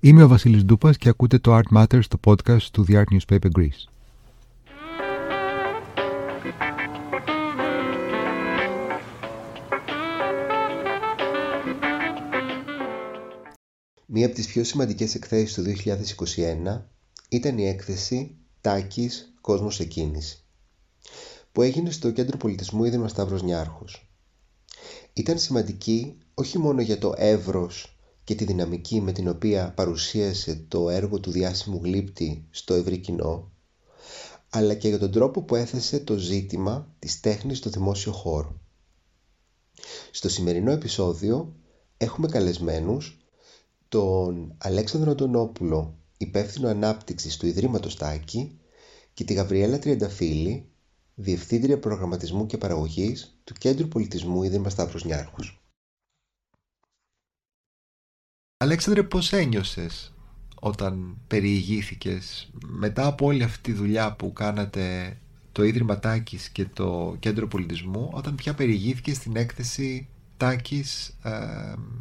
Είμαι ο Βασίλης Ντούπας και ακούτε το Art Matters, το podcast του The Art Newspaper Greece. Μία από τις πιο σημαντικές εκθέσεις του 2021 ήταν η έκθεση «Τάκης, κόσμος σε κίνηση» που έγινε στο Κέντρο Πολιτισμού Ίδρυμα Σταύρος Νιάρχος. Ήταν σημαντική όχι μόνο για το εύρος και τη δυναμική με την οποία παρουσίασε το έργο του διάσημου γλύπτη στο ευρύ κοινό, αλλά και για τον τρόπο που έθεσε το ζήτημα της τέχνης στο δημόσιο χώρο. Στο σημερινό επεισόδιο έχουμε καλεσμένους τον Αλέξανδρο Αντωνόπουλο, υπεύθυνο ανάπτυξης του Ιδρύματος Τάκη και τη Γαβριέλα Τριανταφύλη, Διευθύντρια Προγραμματισμού και Παραγωγής του Κέντρου Πολιτισμού Ίδρυμα Σταύρος Νιάρχος. Αλέξανδρε, πώς ένιωσες όταν περιηγήθηκες μετά από όλη αυτή τη δουλειά που κάνατε το Ίδρυμα Τάκης και το Κέντρο Πολιτισμού όταν πια περιηγήθηκες στην έκθεση Τάκης ε,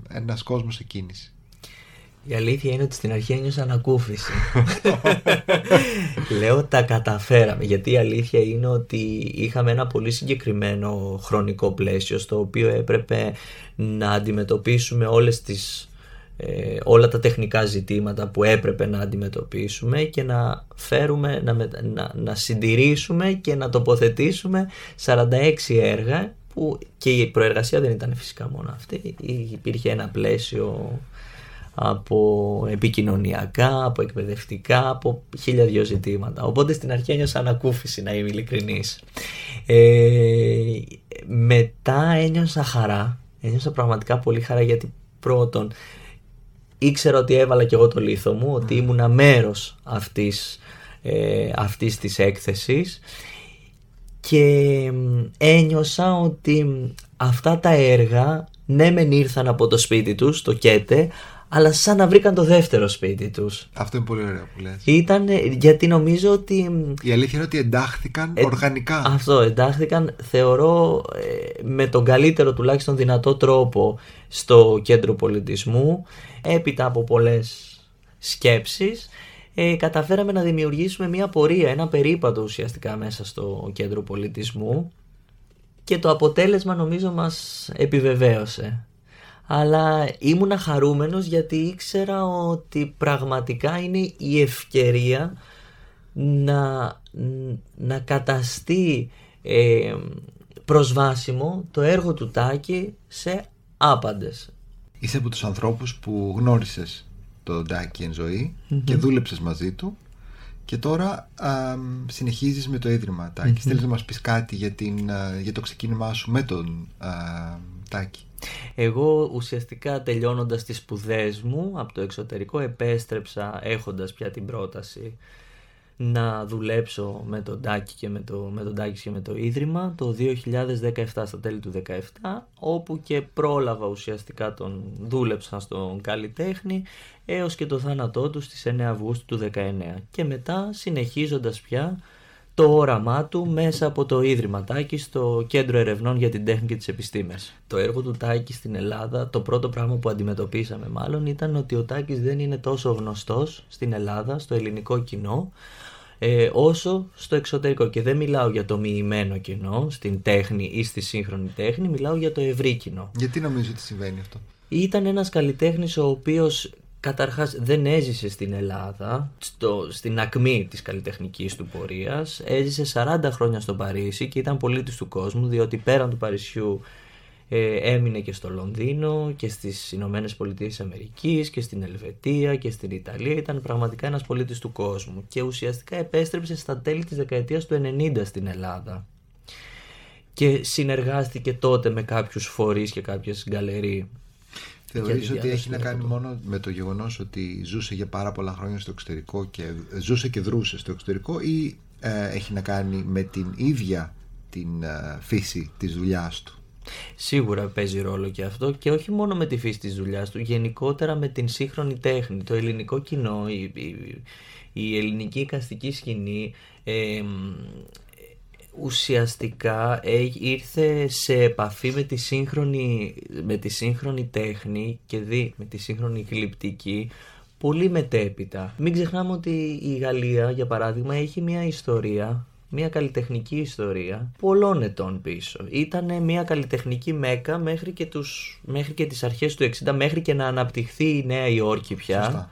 ένας κόσμος εκκίνηση. Η αλήθεια είναι ότι στην αρχή ένιωσα ανακούφιση. Λέω τα καταφέραμε γιατί η αλήθεια είναι ότι είχαμε ένα πολύ συγκεκριμένο χρονικό πλαίσιο στο οποίο έπρεπε να αντιμετωπίσουμε όλες τις ε, όλα τα τεχνικά ζητήματα που έπρεπε να αντιμετωπίσουμε και να φέρουμε, να, να, να συντηρήσουμε και να τοποθετήσουμε 46 έργα που και η προεργασία δεν ήταν φυσικά μόνο αυτή, υπήρχε ένα πλαίσιο από επικοινωνιακά, από εκπαιδευτικά, από χίλια δυο ζητήματα. Οπότε στην αρχή ένιωσα ανακούφιση να είμαι ειλικρινής. Ε, μετά ένιωσα χαρά, ένιωσα πραγματικά πολύ χαρά γιατί πρώτον ήξερα ότι έβαλα και εγώ το λίθο μου, ότι ήμουν μέρος αυτής, ε, αυτής της έκθεσης. Και ένιωσα ότι αυτά τα έργα ναι μεν ήρθαν από το σπίτι τους, το ΚΕΤΕ, αλλά σαν να βρήκαν το δεύτερο σπίτι τους. Αυτό είναι πολύ ωραίο που λες. Ήταν γιατί νομίζω ότι... Η αλήθεια είναι ότι εντάχθηκαν ε, οργανικά. Αυτό, εντάχθηκαν θεωρώ ε, με τον καλύτερο τουλάχιστον δυνατό τρόπο στο κέντρο πολιτισμού έπειτα από πολλές σκέψεις ε, καταφέραμε να δημιουργήσουμε μια πορεία, ένα περίπατο ουσιαστικά μέσα στο κέντρο πολιτισμού και το αποτέλεσμα νομίζω μας επιβεβαίωσε. Αλλά ήμουνα χαρούμενος γιατί ήξερα ότι πραγματικά είναι η ευκαιρία να, να καταστεί ε, προσβάσιμο το έργο του Τάκη σε άπαντες. Είσαι από τους ανθρώπους που γνώρισες τον Τάκη εν ζωη και δούλεψες μαζί του και τώρα α, συνεχίζεις με το Ίδρυμα Τάκη. Θέλεις να μας πεις κάτι για, την, για το ξεκίνημά σου με τον α, Τάκη; Εγώ ουσιαστικά τελειώνοντας τις σπουδές μου από το εξωτερικό επέστρεψα έχοντας πια την πρόταση να δουλέψω με τον Τάκη και με το, με τον Τάκης και με το Ίδρυμα το 2017 στα τέλη του 2017 όπου και πρόλαβα ουσιαστικά τον δούλεψα στον καλλιτέχνη έως και το θάνατό του στις 9 Αυγούστου του 2019 και μετά συνεχίζοντας πια το όραμά του μέσα από το Ίδρυμα Τάκης στο Κέντρο Ερευνών για την Τέχνη και τις Επιστήμες. Το έργο του Τάκη στην Ελλάδα, το πρώτο πράγμα που αντιμετωπίσαμε μάλλον ήταν ότι ο Τάκης δεν είναι τόσο γνωστός στην Ελλάδα, στο ελληνικό κοινό, ε, όσο στο εξωτερικό. Και δεν μιλάω για το μοιημένο κοινό, στην τέχνη ή στη σύγχρονη τέχνη, μιλάω για το ευρύ κοινό. Γιατί νομίζω ότι συμβαίνει αυτό; Ήταν ένας καλλιτέχνης ο οποίος καταρχάς δεν έζησε στην Ελλάδα, στο, στην ακμή της καλλιτεχνικής του πορείας, έζησε 40 χρόνια στο Παρίσι και ήταν πολίτης του κόσμου, διότι πέραν του Παρισιού ε, έμεινε και στο Λονδίνο και στις Ηνωμένες Πολιτείες Αμερικής και στην Ελβετία και στην Ιταλία, ήταν πραγματικά ένας πολίτης του κόσμου και ουσιαστικά επέστρεψε στα τέλη της δεκαετίας του 90 στην Ελλάδα. Και συνεργάστηκε τότε με κάποιους φορείς και κάποιες γκαλερί Θεωρείς ότι έχει να κάνει μόνο με το γεγονός ότι ζούσε για πάρα πολλά χρόνια στο εξωτερικό και ζούσε και δρούσε στο εξωτερικό ή ε, έχει να κάνει με την ίδια την ε, φύση της δουλειάς του; Σίγουρα παίζει ρόλο και αυτό και όχι μόνο με τη φύση της δουλειάς του, γενικότερα με την σύγχρονη τέχνη, το ελληνικό κοινό, η, η, η ελληνική εικαστική σκηνή ε, ουσιαστικά ήρθε σε επαφή με τη σύγχρονη, με τη σύγχρονη τέχνη και δει με τη σύγχρονη γλυπτική πολύ μετέπειτα. Μην ξεχνάμε ότι η Γαλλία, για παράδειγμα, έχει μια ιστορία μια καλλιτεχνική ιστορία πολλών ετών πίσω. Ήταν μια καλλιτεχνική μέκα μέχρι και, τους, μέχρι και τις αρχές του 60, μέχρι και να αναπτυχθεί η Νέα Υόρκη πια.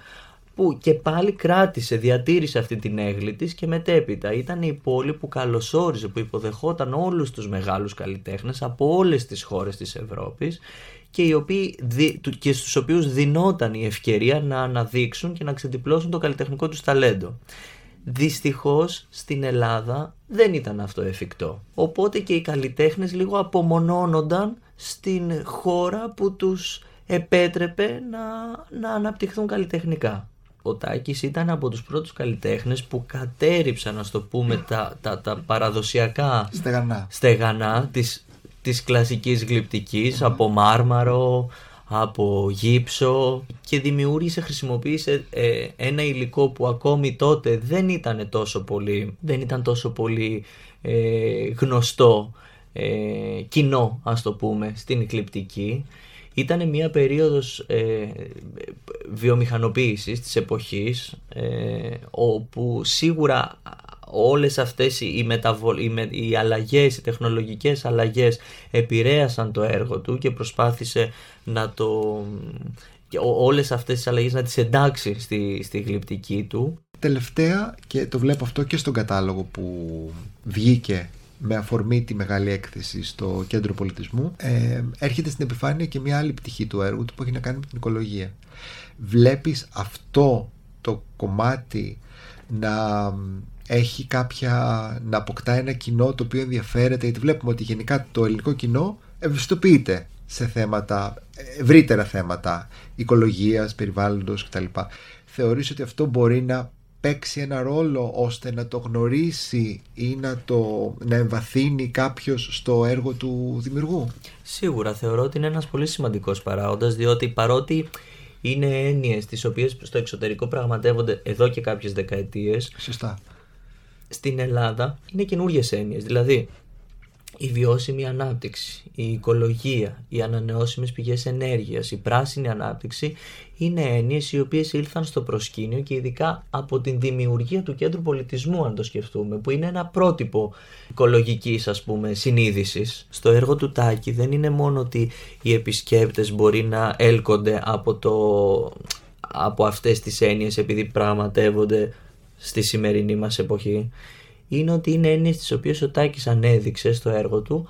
Που και πάλι κράτησε, διατήρησε αυτή την έγκλη της και μετέπειτα ήταν η πόλη που καλωσόριζε, που υποδεχόταν όλους τους μεγάλους καλλιτέχνες από όλες τις χώρες της Ευρώπης και, οι οποίοι, και στους οποίους δινόταν η ευκαιρία να αναδείξουν και να ξετυπλώσουν το καλλιτεχνικό τους ταλέντο. Δυστυχώς στην Ελλάδα δεν ήταν αυτό εφικτό. Οπότε και οι καλλιτέχνες λίγο απομονώνονταν στην χώρα που τους επέτρεπε να, να αναπτυχθούν καλλιτεχνικά. Ο Τάκης ήταν από τους πρώτους καλλιτέχνες που κατέριψαν, να το πούμε, τα, τα, τα παραδοσιακά στεγανά, στεγανά της, της κλασικής από μάρμαρο, από γύψο και δημιούργησε, χρησιμοποίησε ε, ένα υλικό που ακόμη τότε δεν ήταν τόσο πολύ, δεν ήταν τόσο πολύ ε, γνωστό, ε, κοινό ας το πούμε, στην εκλειπτική. Ήταν μια περίοδος ε, βιομηχανοποίησης της εποχής όπου σίγουρα όλες αυτές οι, μεταβολ, οι, οι αλλαγές, οι τεχνολογικές αλλαγές επηρέασαν το έργο του και προσπάθησε να το... Και όλες αυτές τις αλλαγές να τις εντάξει στη, στη γλυπτική του. Τελευταία, και το βλέπω αυτό και στον κατάλογο που βγήκε με αφορμή τη μεγάλη έκθεση στο κέντρο πολιτισμού, ε, έρχεται στην επιφάνεια και μια άλλη πτυχή του έργου του που έχει να κάνει με την οικολογία. Βλέπεις αυτό το κομμάτι να έχει κάποια, να αποκτά ένα κοινό το οποίο ενδιαφέρεται γιατί βλέπουμε ότι γενικά το ελληνικό κοινό ευαισθητοποιείται σε θέματα, ευρύτερα θέματα οικολογίας, περιβάλλοντος κτλ. Θεωρείς ότι αυτό μπορεί να παίξει ένα ρόλο ώστε να το γνωρίσει ή να, το, να εμβαθύνει κάποιος στο έργο του δημιουργού; Σίγουρα θεωρώ ότι είναι ένας πολύ σημαντικός παράγοντας διότι παρότι είναι έννοιες τις οποίες στο εξωτερικό πραγματεύονται εδώ και κάποιες δεκαετίες Σωστά στην Ελλάδα είναι καινούριε έννοιες. Δηλαδή, η βιώσιμη ανάπτυξη, η οικολογία, οι ανανεώσιμες πηγές ενέργειας, η πράσινη ανάπτυξη είναι έννοιες οι οποίες ήλθαν στο προσκήνιο και ειδικά από την δημιουργία του κέντρου πολιτισμού αν το σκεφτούμε που είναι ένα πρότυπο οικολογικής ας πούμε συνείδησης. Στο έργο του Τάκη δεν είναι μόνο ότι οι επισκέπτες μπορεί να έλκονται από, το, από αυτές τις έννοιες επειδή πραγματεύονται στη σημερινή μας εποχή είναι ότι είναι έννοιες τις οποίες ο Τάκης ανέδειξε στο έργο του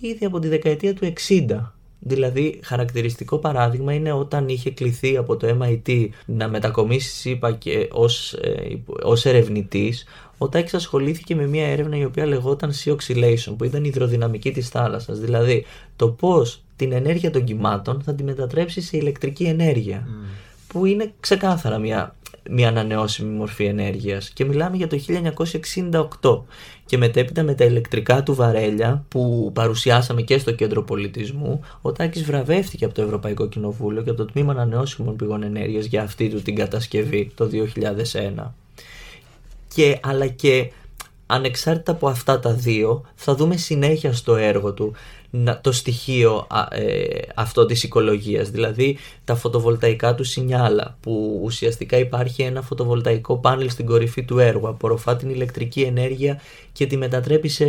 ήδη από τη δεκαετία του 60. Δηλαδή χαρακτηριστικό παράδειγμα είναι όταν είχε κληθεί από το MIT να μετακομίσει είπα και ως, ε, ως ερευνητής ο Τάκης ασχολήθηκε με μια έρευνα η οποία λεγόταν Sea Oscillation που ήταν η υδροδυναμική της θάλασσας δηλαδή το πώς την ενέργεια των κυμάτων θα τη μετατρέψει σε ηλεκτρική ενέργεια mm. που είναι ξεκάθαρα μια μια ανανεώσιμη μορφή ενέργειας. Και μιλάμε για το 1968 και μετέπειτα με τα ηλεκτρικά του βαρέλια που παρουσιάσαμε και στο κέντρο πολιτισμού ο Τάκης βραβεύτηκε από το Ευρωπαϊκό Κοινοβούλιο και από το Τμήμα Ανανεώσιμων Πηγών Ενέργειας για αυτή του την κατασκευή το 2001 και, αλλά και ανεξάρτητα από αυτά τα δύο θα δούμε συνέχεια στο έργο του το στοιχείο ε, αυτό της οικολογίας, δηλαδή τα φωτοβολταϊκά του σινιάλα που ουσιαστικά υπάρχει ένα φωτοβολταϊκό πάνελ στην κορυφή του έργου, απορροφά την ηλεκτρική ενέργεια και τη μετατρέπει σε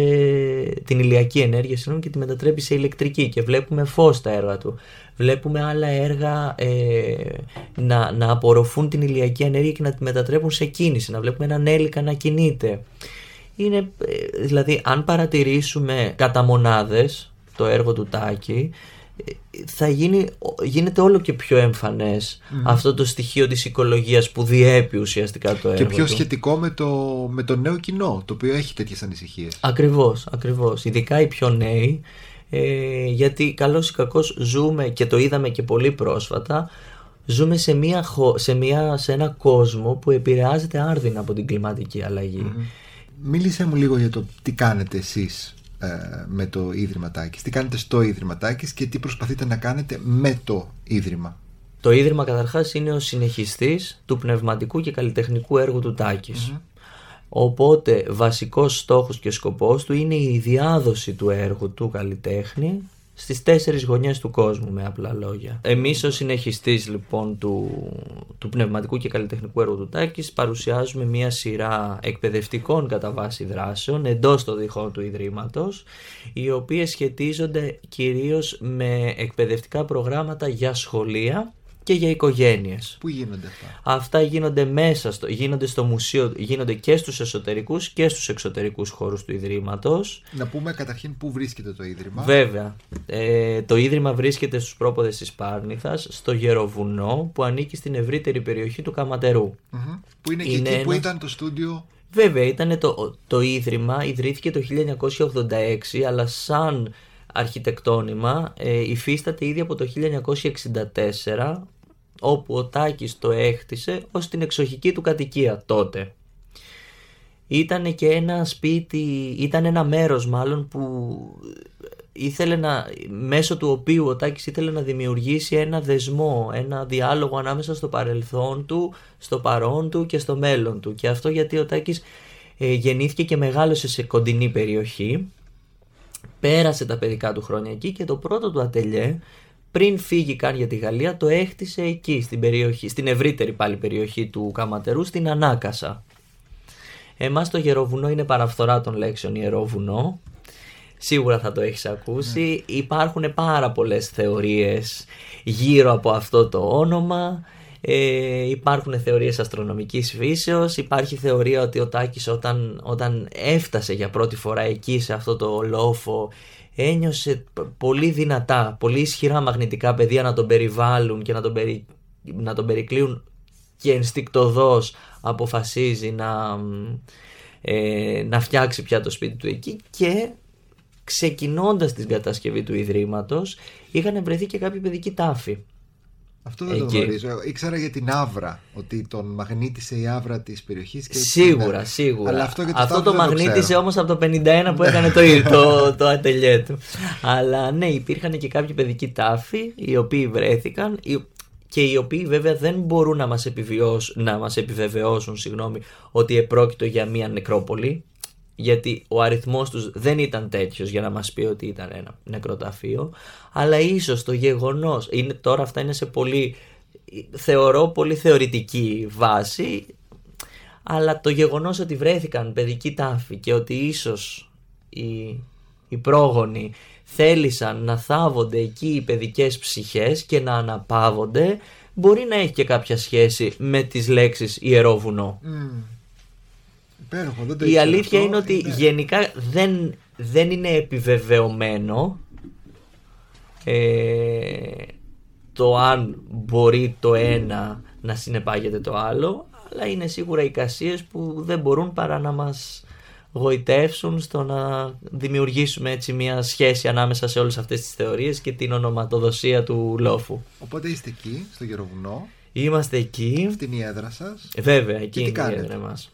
την ηλιακή ενέργεια συγγνώμη, και τη μετατρέπει σε ηλεκτρική και βλέπουμε φως στα έργα του. Βλέπουμε άλλα έργα ε, να, να απορροφούν την ηλιακή ενέργεια και να τη μετατρέπουν σε κίνηση, να βλέπουμε έναν έλικα να κινείται. Είναι, ε, δηλαδή αν παρατηρήσουμε κατά μονάδες το έργο του Τάκη θα γίνει, γίνεται όλο και πιο εμφανές αυτό το στοιχείο της οικολογίας που διέπει ουσιαστικά το έργο Και πιο σχετικό με το, με το νέο κοινό το οποίο έχει τέτοιες ανησυχίες. Ακριβώς, ακριβώς, ειδικά οι πιο νέοι ε, γιατί καλώς ή κακώς ζούμε και το είδαμε και πολύ πρόσφατα ζούμε σε, μια, σε, μια, σε ένα κόσμο που επηρεάζεται άρδινα από την κλιματική αλλαγή. Μίλησέ μου λίγο για το τι κάνετε εσείς ε, με το Ίδρυμα Τάκης. Τι κάνετε στο Ίδρυμα Τάκης και τι προσπαθείτε να κάνετε με το Ίδρυμα; Το Ίδρυμα καταρχάς είναι ο συνεχιστής του πνευματικού και καλλιτεχνικού έργου του τακης Οπότε βασικός στόχος και σκοπός του είναι η διάδοση του έργου του καλλιτέχνη στις τέσσερις γωνιές του κόσμου με απλά λόγια. Εμείς ως συνεχιστής λοιπόν του, του πνευματικού και καλλιτεχνικού έργου του Τάκης παρουσιάζουμε μια σειρά εκπαιδευτικών κατά βάση δράσεων εντός των διχών του Ιδρύματος οι οποίες σχετίζονται κυρίως με εκπαιδευτικά προγράμματα για σχολεία και για οικογένειες. Πού γίνονται αυτά; Αυτά γίνονται μέσα, στο, γίνονται στο μουσείο, γίνονται και στους εσωτερικούς και στους εξωτερικούς χώρους του Ιδρύματος. Να πούμε καταρχήν πού βρίσκεται το Ίδρυμα. Βέβαια. Ε, το Ίδρυμα βρίσκεται στους πρόποδες της Πάρνηθας, στο Γεροβουνό, που ανήκει στην ευρύτερη περιοχή του Καματερού. Μμμ. Που είναι, και Είναι εκεί που ένα- ήταν το στούντιο. Βέβαια, ήταν το, το Ίδρυμα, ιδρύθηκε το 1986, αλλά σαν αρχιτεκτόνημα ε, υφίσταται ήδη από το 1964, όπου ο Τάκης το έχτισε ως την εξοχική του κατοικία τότε. Ήταν και ένα σπίτι, ήταν ένα μέρος μάλλον που ήθελε να, μέσω του οποίου ο Τάκης ήθελε να δημιουργήσει ένα δεσμό, ένα διάλογο ανάμεσα στο παρελθόν του, στο παρόν του και στο μέλλον του. Και αυτό γιατί ο Τάκης ε, γεννήθηκε και μεγάλωσε σε κοντινή περιοχή, πέρασε τα παιδικά του χρόνια εκεί και το πρώτο του ατελιέ πριν φύγει καν για τη Γαλλία το έχτισε εκεί στην περιοχή, στην ευρύτερη πάλι περιοχή του Καματερού στην Ανάκασα. Εμάς το Γεροβουνό είναι παραφθορά των λέξεων Ιερόβουνο. Σίγουρα θα το έχεις ακούσει. Υπάρχουν πάρα πολλές θεωρίες γύρω από αυτό το όνομα. Ε, υπάρχουν θεωρίες αστρονομικής φύσεως. Υπάρχει θεωρία ότι ο Τάκης όταν, όταν έφτασε για πρώτη φορά εκεί σε αυτό το λόφο ένιωσε π- πολύ δυνατά, πολύ ισχυρά μαγνητικά πεδία να τον περιβάλλουν και να τον, περι, να τον περικλείουν και ενστικτοδός αποφασίζει να, μ, ε, να φτιάξει πια το σπίτι του εκεί και ξεκινώντας την κατασκευή του Ιδρύματος είχαν βρεθεί και κάποιοι παιδικοί τάφοι. Αυτό δεν το Εκεί. γνωρίζω. Ήξερα για την Άβρα. Ότι τον μαγνήτησε η Άβρα της περιοχής. Σίγουρα, σίγουρα. Αλλά αυτό, για το αυτό τάφο το δεν μαγνήτησε ξέρω. όμως από το 51 που έκανε το, το, το ατελιέ του. Αλλά ναι, υπήρχαν και κάποιοι παιδικοί τάφοι οι οποίοι βρέθηκαν οι- και οι οποίοι βέβαια δεν μπορούν να μας, επιβιώσουν, να μας επιβεβαιώσουν συγγνώμη, ότι επρόκειτο για μια νεκρόπολη γιατί ο αριθμός τους δεν ήταν τέτοιος για να μας πει ότι ήταν ένα νεκροταφείο αλλά ίσως το γεγονός είναι, τώρα αυτά είναι σε πολύ θεωρώ πολύ θεωρητική βάση αλλά το γεγονός ότι βρέθηκαν παιδικοί τάφοι και ότι ίσως οι, οι πρόγονοι θέλησαν να θάβονται εκεί οι παιδικές ψυχές και να αναπαύονται μπορεί να έχει και κάποια σχέση με τις λέξεις ιερό βουνό. Μμμ. Υπέροχο, δεν το Η ήξερα αλήθεια αυτό. είναι ότι γενικά δεν, δεν είναι επιβεβαιωμένο ε, το αν μπορεί το ένα να συνεπάγεται το άλλο αλλά είναι σίγουρα εικασίες που δεν μπορούν παρά να μας γοητεύσουν στο να δημιουργήσουμε έτσι μια σχέση ανάμεσα σε όλες αυτές τις θεωρίες και την ονοματοδοσία του λόφου. Οπότε είστε εκεί, στο Γεροβουνό. Είμαστε εκεί. Αυτή είναι η έδρα σας. Βέβαια, εκεί τι είναι η κάνετε; έδρα μας.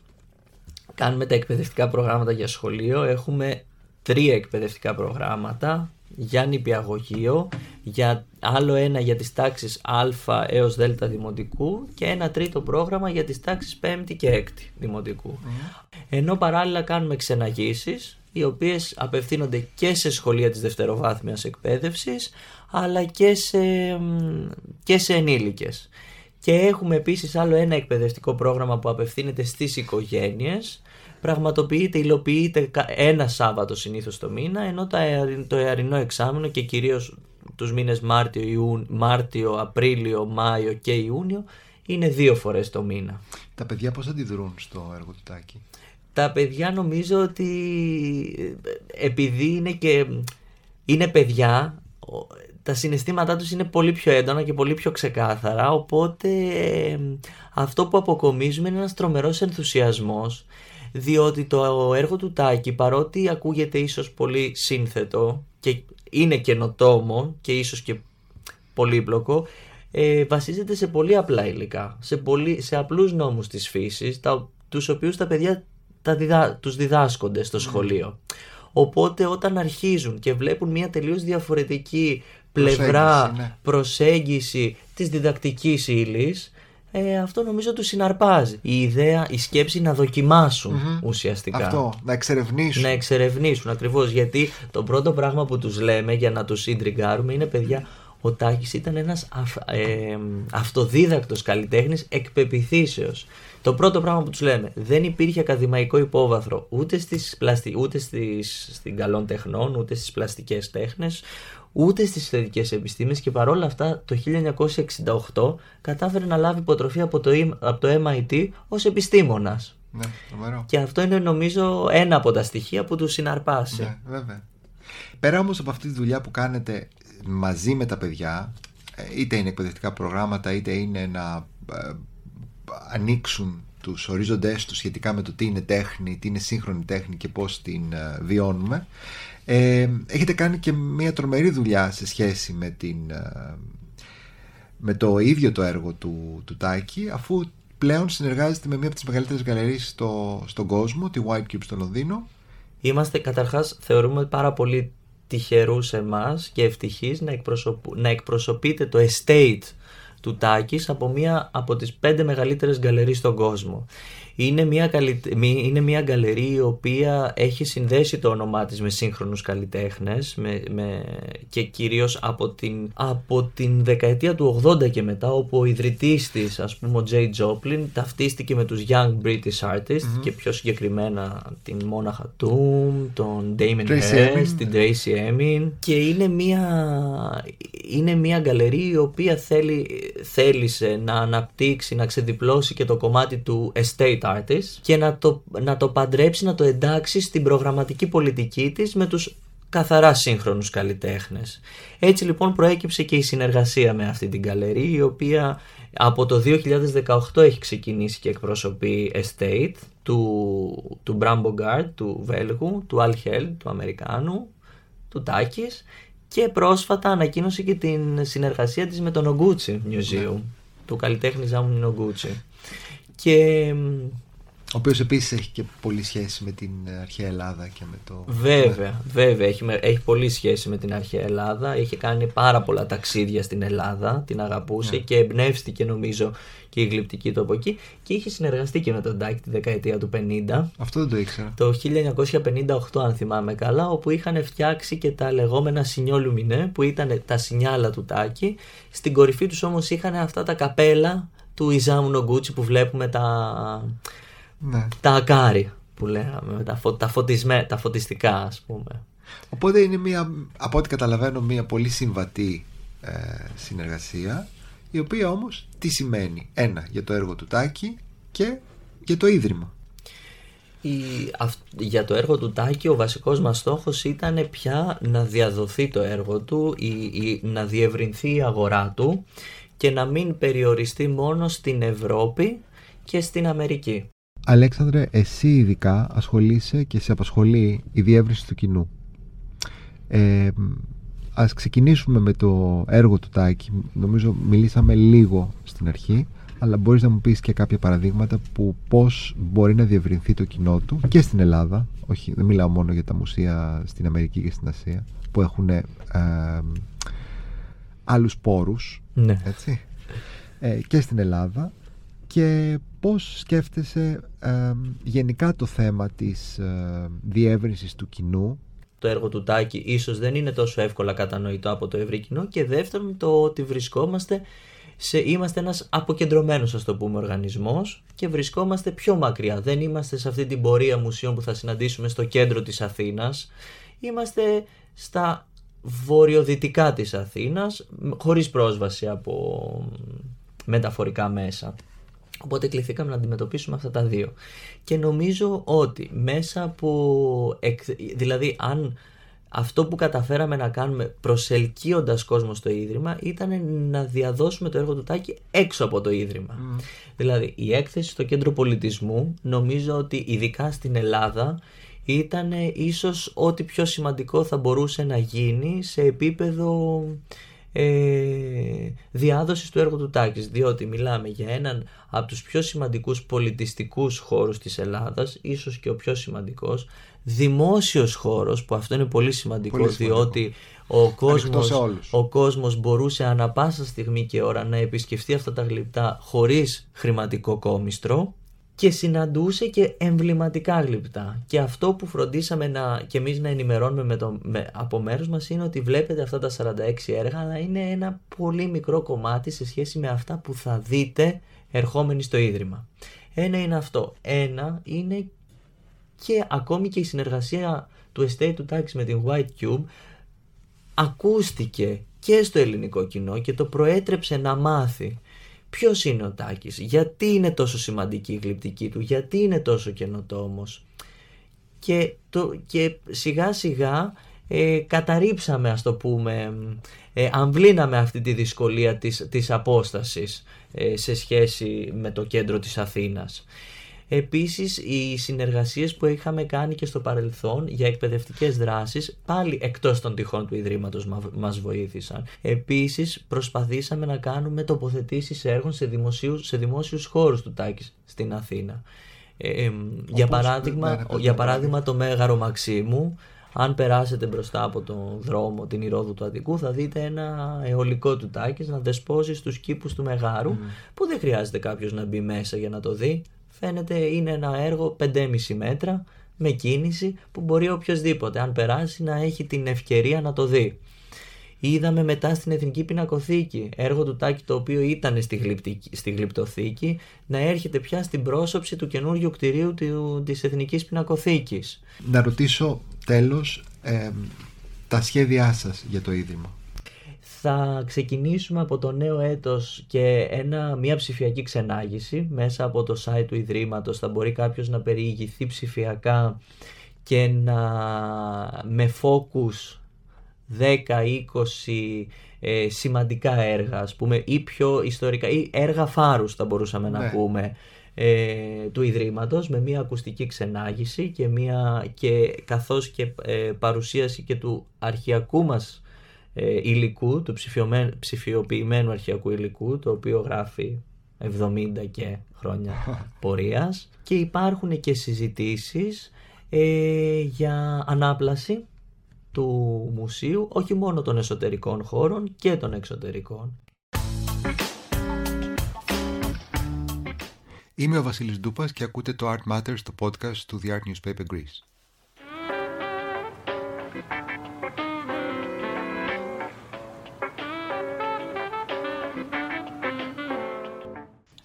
Κάνουμε τα εκπαιδευτικά προγράμματα για σχολείο. Έχουμε τρία εκπαιδευτικά προγράμματα για νηπιαγωγείο, για άλλο ένα για τις τάξεις Α έως Δ δημοτικού και ένα τρίτο πρόγραμμα για τις τάξεις 5η και 6η δημοτικού. Ενώ παράλληλα κάνουμε ξεναγήσεις οι οποίες απευθύνονται και σε σχολεία της δευτεροβάθμιας εκπαίδευσης αλλά και σε, μ, και σε ενήλικες. Και έχουμε επίσης άλλο ένα εκπαιδευτικό πρόγραμμα που απευθύνεται στις οικογένειες. Πραγματοποιείται, υλοποιείται κα- ένα Σάββατο συνήθως το μήνα, ενώ τα εαρι- το εαρινό εξάμεινο και κυρίως τους μήνες Μάρτιο, Ιούν, Μάρτιο, Απρίλιο, Μάιο και Ιούνιο είναι δύο φορές το μήνα. Τα παιδιά πώς αντιδρούν στο έργο του Τάκη; Τα παιδιά νομίζω ότι ε, επειδή είναι και είναι παιδιά, ο- τα συναισθήματά τους είναι πολύ πιο έντονα και πολύ πιο ξεκάθαρα, οπότε ε, αυτό που αποκομίζουμε είναι ένας τρομερός ενθουσιασμός, διότι το έργο του Τάκη παρότι ακούγεται ίσως πολύ σύνθετο και είναι καινοτόμο και ίσως και πολύπλοκο, ε, βασίζεται σε πολύ απλά υλικά, σε, πολύ, σε απλούς νόμους της φύσης, τα, τους οποίους τα παιδιά τα διδά, τους διδάσκονται στο σχολείο. Οπότε όταν αρχίζουν και βλέπουν μια τελείως διαφορετική πλευρά Προσέγγιση, ναι. προσέγγιση της διδακτικής ύλης, ε, αυτό νομίζω τους συναρπάζει. Η ιδέα, η σκέψη να δοκιμασουν ουσιαστικά. Αυτό, να εξερευνήσουν. Να εξερευνήσουν ακριβώς. Γιατί το πρώτο πράγμα που τους λέμε για να τους συντριγκάρουμε είναι παιδιά. Ο Τάκης ήταν ένας αυ, ε, αυτοδίδακτος καλλιτέχνης εκπεπιθήσεως. Το πρώτο πράγμα που τους λέμε, δεν υπήρχε ακαδημαϊκό υπόβαθρο ούτε, στις πλαστι... ούτε στις... στην καλών τεχνών, ούτε στις πλαστικές τέχνες, ούτε στις θετικές επιστήμες και παρόλα αυτά το 1968 κατάφερε να λάβει υποτροφή από το, από το MIT ως επιστήμονας. Ναι, Και αυτό είναι νομίζω ένα από τα στοιχεία που τους συναρπάσει. Ναι, βέβαια. Πέρα όμως από αυτή τη δουλειά που κάνετε μαζί με τα παιδιά, ε, είτε είναι εκπαιδευτικά προγράμματα, είτε είναι να ε, ανοίξουν τους ορίζοντές τους σχετικά με το τι είναι τέχνη, τι είναι σύγχρονη τέχνη και πώς την ε, βιώνουμε ε, έχετε κάνει και μια τρομερή δουλειά σε σχέση με, την, ε, με το ίδιο το έργο του, του Τάκη αφού πλέον συνεργάζεται με μία από τις μεγαλύτερες γαλερίες στο, στον κόσμο, τη White Cube στο Λονδίνο. Είμαστε καταρχάς θεωρούμε πάρα πολύ τυχερούς εμάς και ευτυχείς να, να εκπροσωπείτε το estate του Τάκης από μία από τις πέντε μεγαλύτερες γκαλερίες στον κόσμο. Είναι μια, είναι μια γκαλερί η οποία έχει συνδέσει το όνομά της με σύγχρονους καλλιτέχνες με, με... και κυρίως από την, από την δεκαετία του 80 και μετά όπου ο ιδρυτής της ας πούμε ο Jay Joplin ταυτίστηκε με τους Young British Artists και πιο συγκεκριμένα την Mona Hatoum, τον Damon Hirst, την Tracy Emin. Και είναι μια, είναι μια γκαλερί η οποία θέλει, θέλησε να αναπτύξει, να ξεδιπλώσει και το κομμάτι του estate και να το, να το παντρέψει, να το εντάξει στην προγραμματική πολιτική της με τους καθαρά σύγχρονους καλλιτέχνες. Έτσι λοιπόν προέκυψε και η συνεργασία με αυτή την καλερί η οποία από το 2018 έχει ξεκινήσει και εκπροσωπεί Estate του, του Bram Bogart, του Βέλγου, του Al Held, του Αμερικάνου, του Τάκης και πρόσφατα ανακοίνωσε και την συνεργασία της με τον Oguchi Museum, ναι. του καλλιτέχνη Ζάμου Νογκούτσι. Και ο οποίος επίσης έχει και πολύ σχέση με την αρχαία Ελλάδα και με το. Βέβαια, βέβαια. Έχει, έχει πολύ σχέση με την αρχαία Ελλάδα. Είχε κάνει πάρα πολλά ταξίδια στην Ελλάδα. Την αγαπούσε ναι. και εμπνεύστηκε νομίζω και η γλυπτική του από εκεί. Και είχε συνεργαστεί και με τον Τάκη τη δεκαετία του 50. Αυτό δεν το ήξερα. Το 1958, αν θυμάμαι καλά, όπου είχαν φτιάξει και τα λεγόμενα σινιόλουμινέ, που ήταν τα σινιάλα του Τάκη. Στην κορυφή τους όμως είχαν αυτά τα καπέλα του Ιζάμου Νογκούτσι που βλέπουμε τα ναι. τα ακάρι που λέγαμε, τα, φω, τα, φωτισμέ, τα φωτιστικά ας πούμε. Οπότε είναι μια, από ό,τι καταλαβαίνω μια πολύ συμβατή ε, συνεργασία η οποία όμως τι σημαίνει; Ένα για το έργο του Τάκη και για το Ίδρυμα. Η, για το έργο του Τάκη ο βασικός μας στόχος ήταν πια να διαδοθεί το έργο του, η, να διευρυνθεί η αγορά του και να μην περιοριστεί μόνο στην Ευρώπη και στην Αμερική. Αλέξανδρε, εσύ ειδικά ασχολείσαι και σε απασχολεί η διεύρυνση του κοινού. Ε, ας ξεκινήσουμε με το έργο του Τάκη. Νομίζω μιλήσαμε λίγο στην αρχή, αλλά μπορείς να μου πεις και κάποια παραδείγματα που πώς μπορεί να διευρυνθεί το κοινό του και στην Ελλάδα. Όχι, δεν μιλάω μόνο για τα μουσεία στην Αμερική και στην Ασία, που έχουν ε, άλλους πόρους, ναι. έτσι, ε, και στην Ελλάδα. Και πώς σκέφτεσαι γενικά το θέμα της ε, διεύρυνσης του κοινού; Το έργο του Τάκη ίσως δεν είναι τόσο εύκολα κατανοητό από το ευρύ κοινό. Και δεύτερον το ότι βρισκόμαστε σε, είμαστε ένας αποκεντρωμένος ας το πούμε οργανισμός και βρισκόμαστε πιο μακριά. Δεν είμαστε σε αυτή την πορεία μουσείων που θα συναντήσουμε στο κέντρο της Αθήνας. Είμαστε στα βορειοδυτικά της Αθήνας χωρίς πρόσβαση από μεταφορικά μέσα Οπότε κληθήκαμε να αντιμετωπίσουμε αυτά τα δύο. Και νομίζω ότι μέσα από... Δηλαδή αν αυτό που καταφέραμε να κάνουμε προσελκύοντας κόσμο στο Ίδρυμα ήταν να διαδώσουμε το έργο του Τάκη έξω από το Ίδρυμα. Δηλαδή η έκθεση στο κέντρο πολιτισμού νομίζω ότι ειδικά στην Ελλάδα ήταν ίσως ό,τι πιο σημαντικό θα μπορούσε να γίνει σε επίπεδο ε, διάδοσης του έργου του Τάκης διότι μιλάμε για έναν από τους πιο σημαντικούς πολιτιστικούς χώρους της Ελλάδας ίσως και ο πιο σημαντικός δημόσιος χώρος που αυτό είναι πολύ σημαντικό, Πολύ σημαντικό. διότι ο κόσμος, σε όλους. ο κόσμος μπορούσε ανα πάσα στιγμή και ώρα να επισκεφτεί αυτά τα γλυπτά χωρίς χρηματικό κόμιστρο και συναντούσε και εμβληματικά γλυπτά. Και αυτό που φροντίσαμε να, και εμείς να ενημερώνουμε με το, με, από μέρους μας είναι ότι βλέπετε αυτά τα 46 έργα αλλά είναι ένα πολύ μικρό κομμάτι σε σχέση με αυτά που θα δείτε ερχόμενοι στο Ίδρυμα. Ένα είναι αυτό. Ένα είναι και ακόμη και η συνεργασία του Estate του Taxi με την White Cube ακούστηκε και στο ελληνικό κοινό και το προέτρεψε να μάθει ποιος είναι ο Τάκης, γιατί είναι τόσο σημαντική η γλυπτική του, γιατί είναι τόσο καινοτόμος; Και, το, και σιγά σιγά ε, καταρρίψαμε ας το πούμε, ε, αμβλύναμε αυτή τη δυσκολία της, της απόστασης ε, σε σχέση με το κέντρο της Αθήνας. Επίσης οι συνεργασίες που είχαμε κάνει και στο παρελθόν για εκπαιδευτικές δράσεις πάλι εκτός των τυχών του Ιδρύματος μα- μας βοήθησαν. Επίσης προσπαθήσαμε να κάνουμε τοποθετήσεις έργων σε, δημοσίους, σε δημόσιους χώρους του Τάκης στην Αθήνα. Ε, εμ, για, Όπως- παράδειγμα, ναι, ναι, πες για μου, παράδειγμα το Μέγαρο Μαξίμου αν περάσετε μπροστά από τον δρόμο την Ηρόδου του Αττικού θα δείτε ένα αιωλικό του Τάκης να δεσπόζει στους κήπους του Μεγάρου που δεν χρειάζεται κάποιος να μπει μέσα για να το δει. Φαίνεται είναι ένα έργο 5,5 μέτρα με κίνηση που μπορεί οποιοδήποτε αν περάσει να έχει την ευκαιρία να το δει. Είδαμε μετά στην Εθνική Πινακοθήκη, έργο του Τάκη το οποίο ήταν στη, γλυπτική- στη γλυπτοθήκη, να έρχεται πια στην πρόσωψη του καινούργιου κτηρίου του, της Εθνικής Πινακοθήκης. Να ρωτήσω τέλος ε, τα σχέδιά σας για το Ίδρυμα. Θα ξεκινήσουμε από το νέο έτος και ένα, μια ψηφιακή ξενάγηση μέσα από το site του Ιδρύματος θα μπορεί κάποιος να περιηγηθεί ψηφιακά και να με focus 10-20 ε, σημαντικά έργα ας πούμε ή πιο ιστορικά ή έργα φάρους θα μπορούσαμε να Ναι. πούμε ε, του Ιδρύματος με μια ακουστική ξενάγηση και, μια, και καθώς και ε, παρουσίαση και του αρχιακού μας ε, υλικού, του ψηφιωμέ- ψηφιοποιημένου αρχιακού υλικού, το οποίο γράφει 70 και χρόνια πορείας και υπάρχουν και συζητήσεις ε, για ανάπλαση του μουσείου, όχι μόνο των εσωτερικών χώρων και των εξωτερικών. Είμαι ο Βασίλης Ντούπας και ακούτε το Art Matters, το podcast του The Art Newspaper Greece.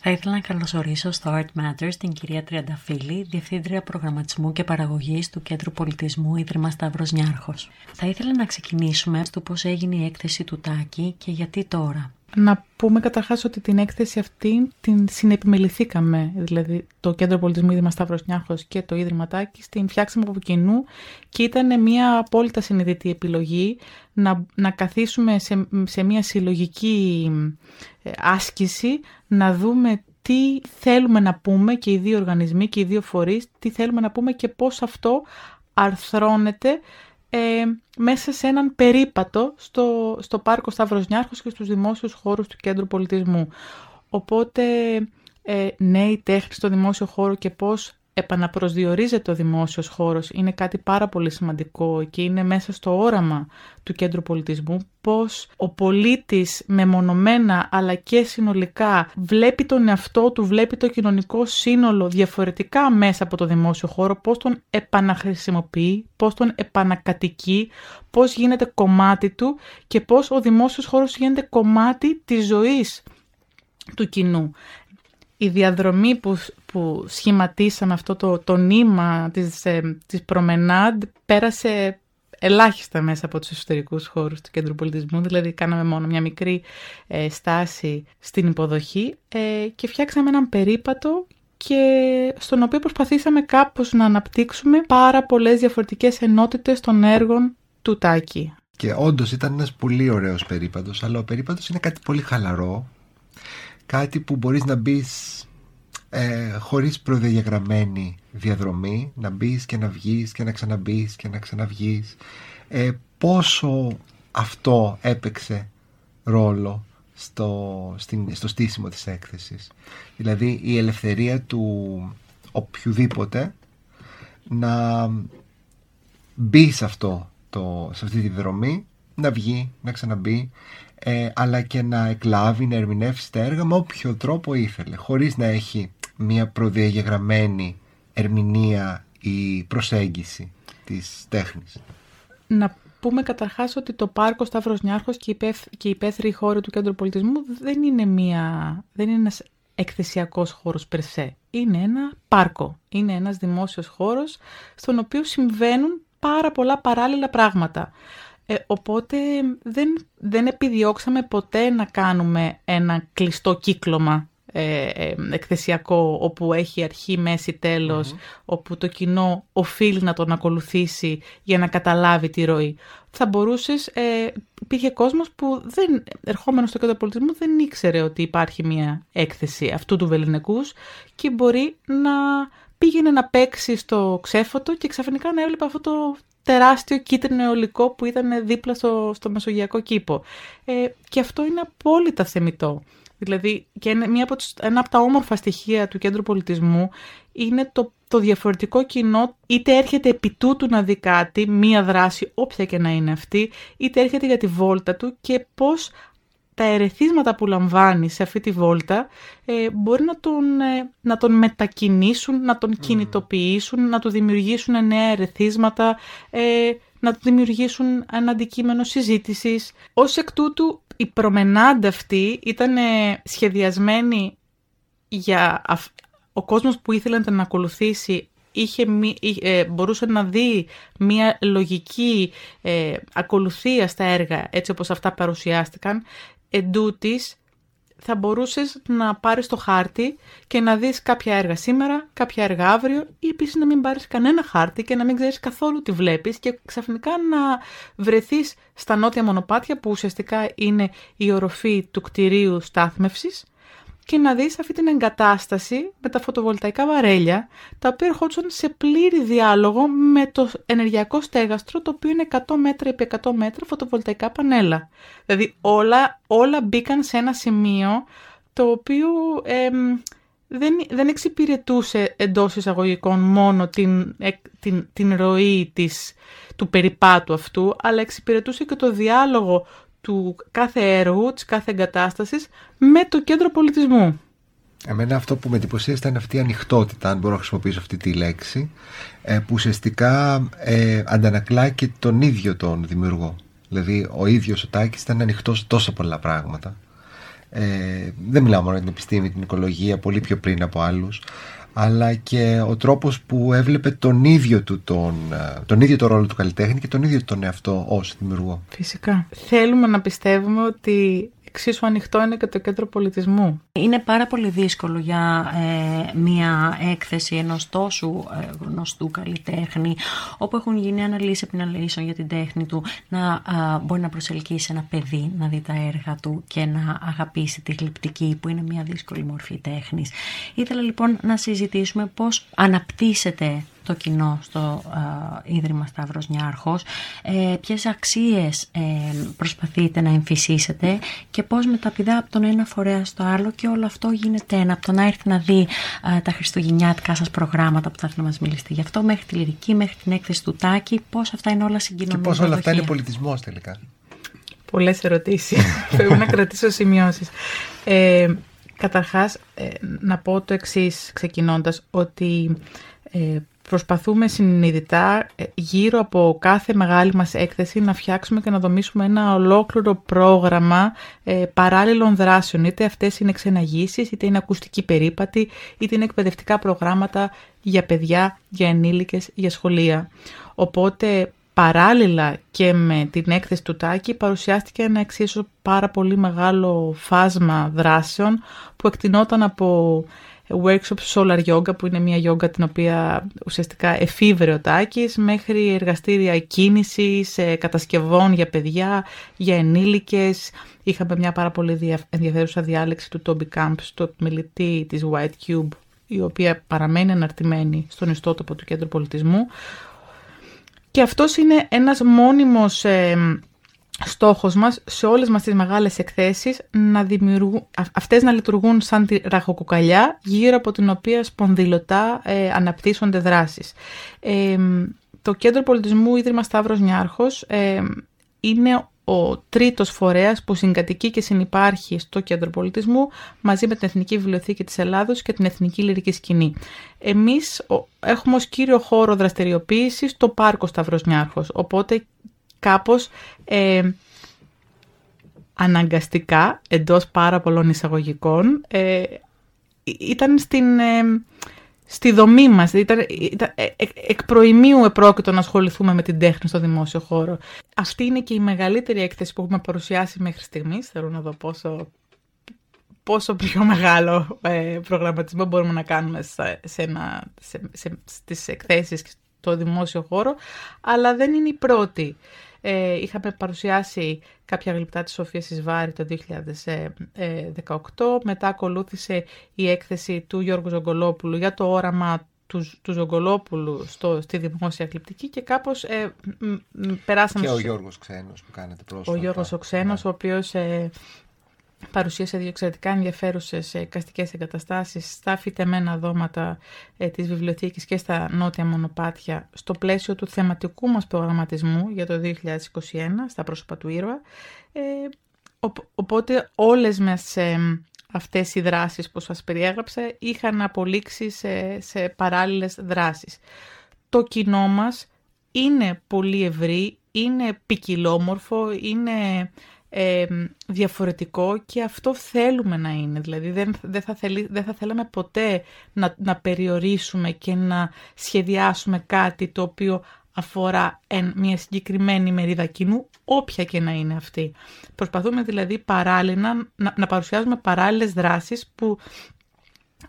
Θα ήθελα να καλωσορίσω στο Art Matters την κυρία Τριανταφύλλη, Διευθύντρια Προγραμματισμού και Παραγωγής του Κέντρου Πολιτισμού Ίδρυμα Σταύρος Νιάρχος. Θα ήθελα να ξεκινήσουμε στο πώς έγινε η έκθεση του Τάκη και γιατί τώρα. Να πούμε καταρχάς ότι την έκθεση αυτή την συνεπιμεληθήκαμε, δηλαδή το Κέντρο Πολιτισμού Ίδρυμα Σταύρος Νιάρχος και το Ίδρυμα Τάκης, την φτιάξαμε από κοινού και ήταν μια απόλυτα συνειδητή επιλογή να, να καθίσουμε σε, σε μια συλλογική ε, άσκηση, να δούμε τι θέλουμε να πούμε και οι δύο οργανισμοί και οι δύο φορείς, τι θέλουμε να πούμε και πώς αυτό αρθρώνεται ε, μέσα σε έναν περίπατο στο, στο πάρκο Σταύρος Νιάρχος και στους δημόσιους χώρους του Κέντρου Πολιτισμού. Οπότε, ε, νέη τέχνη στο δημόσιο χώρο και πώς επαναπροσδιορίζεται ο δημόσιος χώρος είναι κάτι πάρα πολύ σημαντικό και είναι μέσα στο όραμα του Κέντρου Πολιτισμού πώς ο πολίτης μεμονωμένα αλλά και συνολικά βλέπει τον εαυτό του, βλέπει το κοινωνικό σύνολο διαφορετικά μέσα από το δημόσιο χώρο, πώς τον επαναχρησιμοποιεί, πώς τον επανακατοικεί, πώς γίνεται κομμάτι του και πώς ο δημόσιος χώρος γίνεται κομμάτι της ζωής του κοινού η διαδρομή που, που σχηματίσαμε αυτό το, το νήμα της, ε, της προμενάντ πέρασε ελάχιστα μέσα από τους εσωτερικούς χώρους του Κέντρου Πολιτισμού, δηλαδή κάναμε μόνο μια μικρή ε, στάση στην υποδοχή ε, και φτιάξαμε έναν περίπατο και στον οποίο προσπαθήσαμε κάπως να αναπτύξουμε πάρα πολλές διαφορετικές ενότητες των έργων του Τάκη. Και όντως ήταν ένας πολύ ωραίος περίπατος, αλλά ο περίπατος είναι κάτι πολύ χαλαρό, κάτι που μπορείς να μπεις ε, χωρίς προδιαγραμμένη διαδρομή, να μπεις και να βγεις και να ξαναμπείς και να ξαναβγείς. Ε, πόσο αυτό έπαιξε ρόλο στο, στην, στο στήσιμο της έκθεσης. Δηλαδή η ελευθερία του οποιοδήποτε να μπει σε αυτό το, σε αυτή τη δρομή, να βγει, να ξαναμπεί, ε, αλλά και να εκλάβει, να ερμηνεύσει τα έργα με όποιο τρόπο ήθελε, χωρίς να έχει μια προδιαγεγραμμένη ερμηνεία ή προσέγγιση της τέχνης. Να πούμε καταρχάς ότι το πάρκο Σταύρος Νιάρχος και η υπαίθρη χώρη του Κέντρου Πολιτισμού δεν είναι, μια, δεν είναι ένας εκθεσιακός χώρος περσέ. Είναι ένα πάρκο. Είναι ένας δημόσιος χώρος στον οποίο συμβαίνουν πάρα πολλά παράλληλα πράγματα. Ε, οπότε δεν, δεν επιδιώξαμε ποτέ να κάνουμε ένα κλειστό κύκλωμα ε, ε, εκθεσιακό όπου έχει αρχή, μέση, όπου το κοινό οφείλει να τον ακολουθήσει για να καταλάβει τη ροή. Θα μπορούσες, ε, υπήρχε κόσμος που δεν, ερχόμενος στο κέντρο πολιτισμού δεν ήξερε ότι υπάρχει μια έκθεση αυτού του βεληνικούς και μπορεί να πήγαινε να παίξει στο ξέφωτο και ξαφνικά να έβλεπε αυτό το τεράστιο κίτρινο αιωλικό που ήταν δίπλα στο, στο Μεσογειακό κήπο. Ε, και αυτό είναι απόλυτα θεμητό. Δηλαδή, και μία από τους, ένα από τα όμορφα στοιχεία του κέντρου πολιτισμού είναι το, το διαφορετικό κοινό, είτε έρχεται επί τούτου να δει κάτι, μία δράση, όποια και να είναι αυτή, είτε έρχεται για τη βόλτα του και πώς τα ερεθίσματα που λαμβάνει σε αυτή τη βόλτα ε, μπορεί να τον, ε, να τον μετακινήσουν, να τον κινητοποιήσουν, να του δημιουργήσουν νέα ερεθίσματα, ε, να του δημιουργήσουν ένα αντικείμενο συζήτησης. Ως εκ τούτου η προμενάντα αυτή ήταν σχεδιασμένη για ο κόσμος που ήθελε να την ακολουθήσει είχε, ε, μπορούσε να δει μια λογική ε, ακολουθία στα έργα έτσι όπως αυτά παρουσιάστηκαν εντούτοις θα μπορούσες να πάρεις το χάρτη και να δεις κάποια έργα σήμερα, κάποια έργα αύριο ή επίσης να μην πάρεις κανένα χάρτη και να μην ξέρεις καθόλου τι βλέπεις και ξαφνικά να βρεθείς στα νότια μονοπάτια που ουσιαστικά είναι η οροφή του κτηρίου στάθμευσης και να δεις αυτή την εγκατάσταση με τα φωτοβολταϊκά βαρέλια, τα οποία ερχόντουσαν σε πλήρη διάλογο με το ενεργειακό στέγαστρο, το οποίο είναι 100 μέτρα επί 100 μέτρα φωτοβολταϊκά πανέλα. Δηλαδή όλα, όλα μπήκαν σε ένα σημείο το οποίο δεν, δεν εξυπηρετούσε εντός εισαγωγικών μόνο την, την, την ροή της, του περιπάτου αυτού, αλλά εξυπηρετούσε και το διάλογο του κάθε έργου, της κάθε εγκατάστασης με το κέντρο πολιτισμού. Εμένα αυτό που με εντυπωσίασε ήταν αυτή η ανοιχτότητα, αν μπορώ να χρησιμοποιήσω αυτή τη λέξη, ε, που ουσιαστικά ε, αντανακλά και τον ίδιο τον δημιουργό. Δηλαδή ο ίδιος ο Τάκης ήταν ανοιχτός σε τόσα πολλά πράγματα. Ε, δεν μιλάω μόνο για την επιστήμη, την οικολογία, πολύ πιο πριν από άλλους αλλά και ο τρόπος που έβλεπε τον ίδιο του τον, ε, τον ίδιο το ρόλο του καλλιτέχνη και τον ίδιο τον εαυτό ως δημιουργό. Φυσικά. Θέλουμε να πιστεύουμε ότι εξίσου ανοιχτό είναι και το κέντρο πολιτισμού. Είναι πάρα πολύ δύσκολο για ε, μια έκθεση ενός τόσου ε, γνωστού καλλιτέχνη, όπου έχουν γίνει αναλύσεις επιναλύσεων για την τέχνη του, να μπορεί να προσελκύσει ένα παιδί να δει τα έργα του και να αγαπήσει τη γλυπτική, που είναι μια δύσκολη μορφή τέχνης. Ήθελα λοιπόν να συζητήσουμε πώς αναπτύσσεται το κοινό στο ε, Ίδρυμα Σταύρος Νιάρχος, ε, ποιες αξίες ε, προσπαθείτε να εμφυσίσετε και πώς μεταπηδά από τον ένα φορέα στο άλλο και όλο αυτό γίνεται ένα, από το να έρθει να δει ε, τα χριστουγεννιάτικα σας προγράμματα που θα έρθει να μας μιλήσετε γι' αυτό, μέχρι τη λυρική, μέχρι την έκθεση του Τάκη, πώς αυτά είναι όλα συγκοινωνία. Και πώς όλα αυτά είναι πολιτισμός τελικά. Πολλές ερωτήσεις. Πρέπει να κρατήσω σημειώσεις. Ε, καταρχάς, ε, να πω το εξής ξεκινώντας, ότι ε, προσπαθούμε συνειδητά ε, γύρω από κάθε μεγάλη μας έκθεση να φτιάξουμε και να δομήσουμε ένα ολόκληρο πρόγραμμα ε, παράλληλων δράσεων. Είτε αυτές είναι ξεναγήσεις, είτε είναι ακουστική περίπατη, είτε είναι εκπαιδευτικά προγράμματα για παιδιά, για ενήλικες, για σχολεία. Οπότε παράλληλα και με την έκθεση του Τάκη παρουσιάστηκε ένα εξίσου πάρα πολύ μεγάλο φάσμα δράσεων που εκτινόταν από workshop solar yoga που είναι μια yoga την οποία ουσιαστικά εφήβρε ο Τάκης μέχρι εργαστήρια κίνησης, κατασκευών για παιδιά, για ενήλικες. Είχαμε μια πάρα πολύ ενδιαφέρουσα διάλεξη του Toby Camp στο επιμελητή της White Cube η οποία παραμένει αναρτημένη στον ιστότοπο του Κέντρου Πολιτισμού. Και αυτός είναι ένας μόνιμος ε, στόχος μας σε όλες μας τις μεγάλες εκθέσεις να δημιουργούν, αυτές να λειτουργούν σαν τη ραχοκοκαλιά γύρω από την οποία σπονδυλωτά ε, αναπτύσσονται δράσεις. Ε, το Κέντρο Πολιτισμού Ίδρυμα Σταύρος Νιάρχος ε, είναι ο τρίτος φορέας που συγκατοικεί και συνυπάρχει στο Κέντρο Πολιτισμού μαζί με την Εθνική Βιβλιοθήκη της Ελλάδος και την Εθνική Λυρική Σκηνή. Εμείς έχουμε ως κύριο χώρο δραστηριοποίησης το Πάρκο Σταύρος Νιάρχος, οπότε κάπως ε, αναγκαστικά, εντός πάρα πολλών εισαγωγικών, ε, ήταν στην, ε, στη δομή μας. Ήταν, ήταν, ε, ε, εκ προημίου επρόκειτο να ασχοληθούμε με την τέχνη στο δημόσιο χώρο. Αυτή είναι και η μεγαλύτερη έκθεση που έχουμε παρουσιάσει μέχρι στιγμής. Θέλω να δω πόσο, πόσο πιο μεγάλο ε, προγραμματισμό μπορούμε να κάνουμε σε, σε, ένα, σε, σε, στις εκθέσεις στο δημόσιο χώρο, αλλά δεν είναι η πρώτη. Ε, είχαμε παρουσιάσει κάποια γλυπτά της Σοφίας Ισβάρη το 2018. Μετά ακολούθησε η έκθεση του Γιώργου Ζογκολόπουλου για το όραμα του, του Ζογκολόπουλου στο, στη δημόσια γλυπτική και κάπως ε, περάσαμε... Και ο Γιώργος Ξένος που κάνετε πρόσφατα. Ο Γιώργος ο Ξένος, ναι. ο οποίος ε, παρουσίασε δύο εξαιρετικά ενδιαφέρουσες εικαστικές εγκαταστάσεις στα φυτεμένα δώματα ε, της βιβλιοθήκης και στα νότια μονοπάτια στο πλαίσιο του θεματικού μας προγραμματισμού για το 2021 στα πρόσωπα του ήρωα. Ε, οπότε όλες μας ε, αυτές οι δράσεις που σας περιέγραψα είχαν απολύξει σε, σε παράλληλες δράσεις. Το κοινό μας είναι πολύ ευρύ, είναι ποικιλόμορφο, είναι διαφορετικό και αυτό θέλουμε να είναι. Δηλαδή δεν, δεν, θα, θέλει, δεν θα θέλαμε ποτέ να, να περιορίσουμε και να σχεδιάσουμε κάτι το οποίο αφορά εν, μια συγκεκριμένη μερίδα κοινού, όποια και να είναι αυτή. Προσπαθούμε δηλαδή παράλληλα να, να παρουσιάζουμε παράλληλες δράσεις που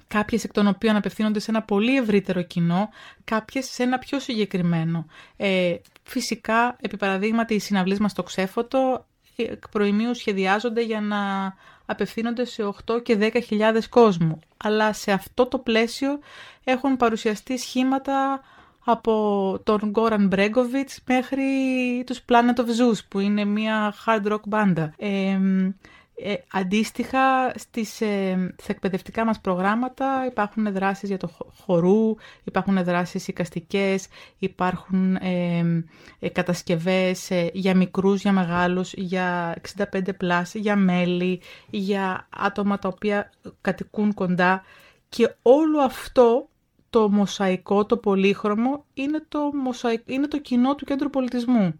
κάποιες εκ των οποίων απευθύνονται σε ένα πολύ ευρύτερο κοινό, κάποιες σε ένα πιο συγκεκριμένο. Ε, φυσικά, επί παραδείγματι, οι συναυλίες μας στο Ξέφωτο εκ προημίου σχεδιάζονται για να απευθύνονται σε 8 και 10 κόσμου. Αλλά σε αυτό το πλαίσιο έχουν παρουσιαστεί σχήματα από τον Γκόραν Μπρέγκοβιτς μέχρι τους Planet of Zeus που είναι μια hard rock μπάντα. Ε, ε, αντίστοιχα στις, ε, εκπαιδευτικά μας προγράμματα υπάρχουν δράσεις για το χορού, υπάρχουν δράσεις οικαστικές, υπάρχουν ε, ε κατασκευές ε, για μικρούς, για μεγάλους, για 65 πλάς, για μέλη, για άτομα τα οποία κατοικούν κοντά και όλο αυτό το μοσαϊκό, το πολύχρωμο είναι το, μοσαϊκό, είναι το κοινό του κέντρου πολιτισμού.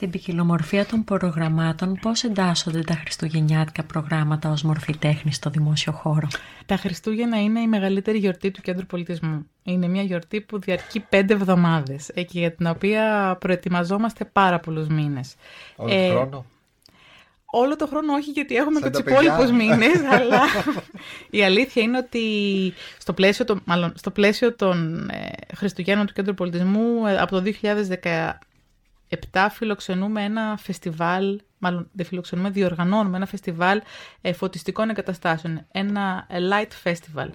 Στην ποικιλομορφία των προγραμμάτων, πώς εντάσσονται τα χριστουγεννιάτικα προγράμματα ως μορφή τέχνης στο δημόσιο χώρο; Τα Χριστούγεννα είναι η μεγαλύτερη γιορτή του Κέντρου Πολιτισμού. Είναι μια γιορτή που διαρκεί πέντε εβδομάδες και για την οποία προετοιμαζόμαστε πάρα πολλούς μήνες. Όλο ε, χρόνο; Όλο το χρόνο όχι γιατί έχουμε και τους υπόλοιπους μήνες, αλλά η αλήθεια είναι ότι στο πλαίσιο, των, μάλλον, στο πλαίσιο των ε, Χριστουγέννων του Κέντρου Πολιτισμού ε, από το 2010 Επτά φιλοξενούμε ένα φεστιβάλ, μάλλον δεν φιλοξενούμε, διοργανώνουμε ένα φεστιβάλ ε, φωτιστικών εγκαταστάσεων, ένα ε, light festival.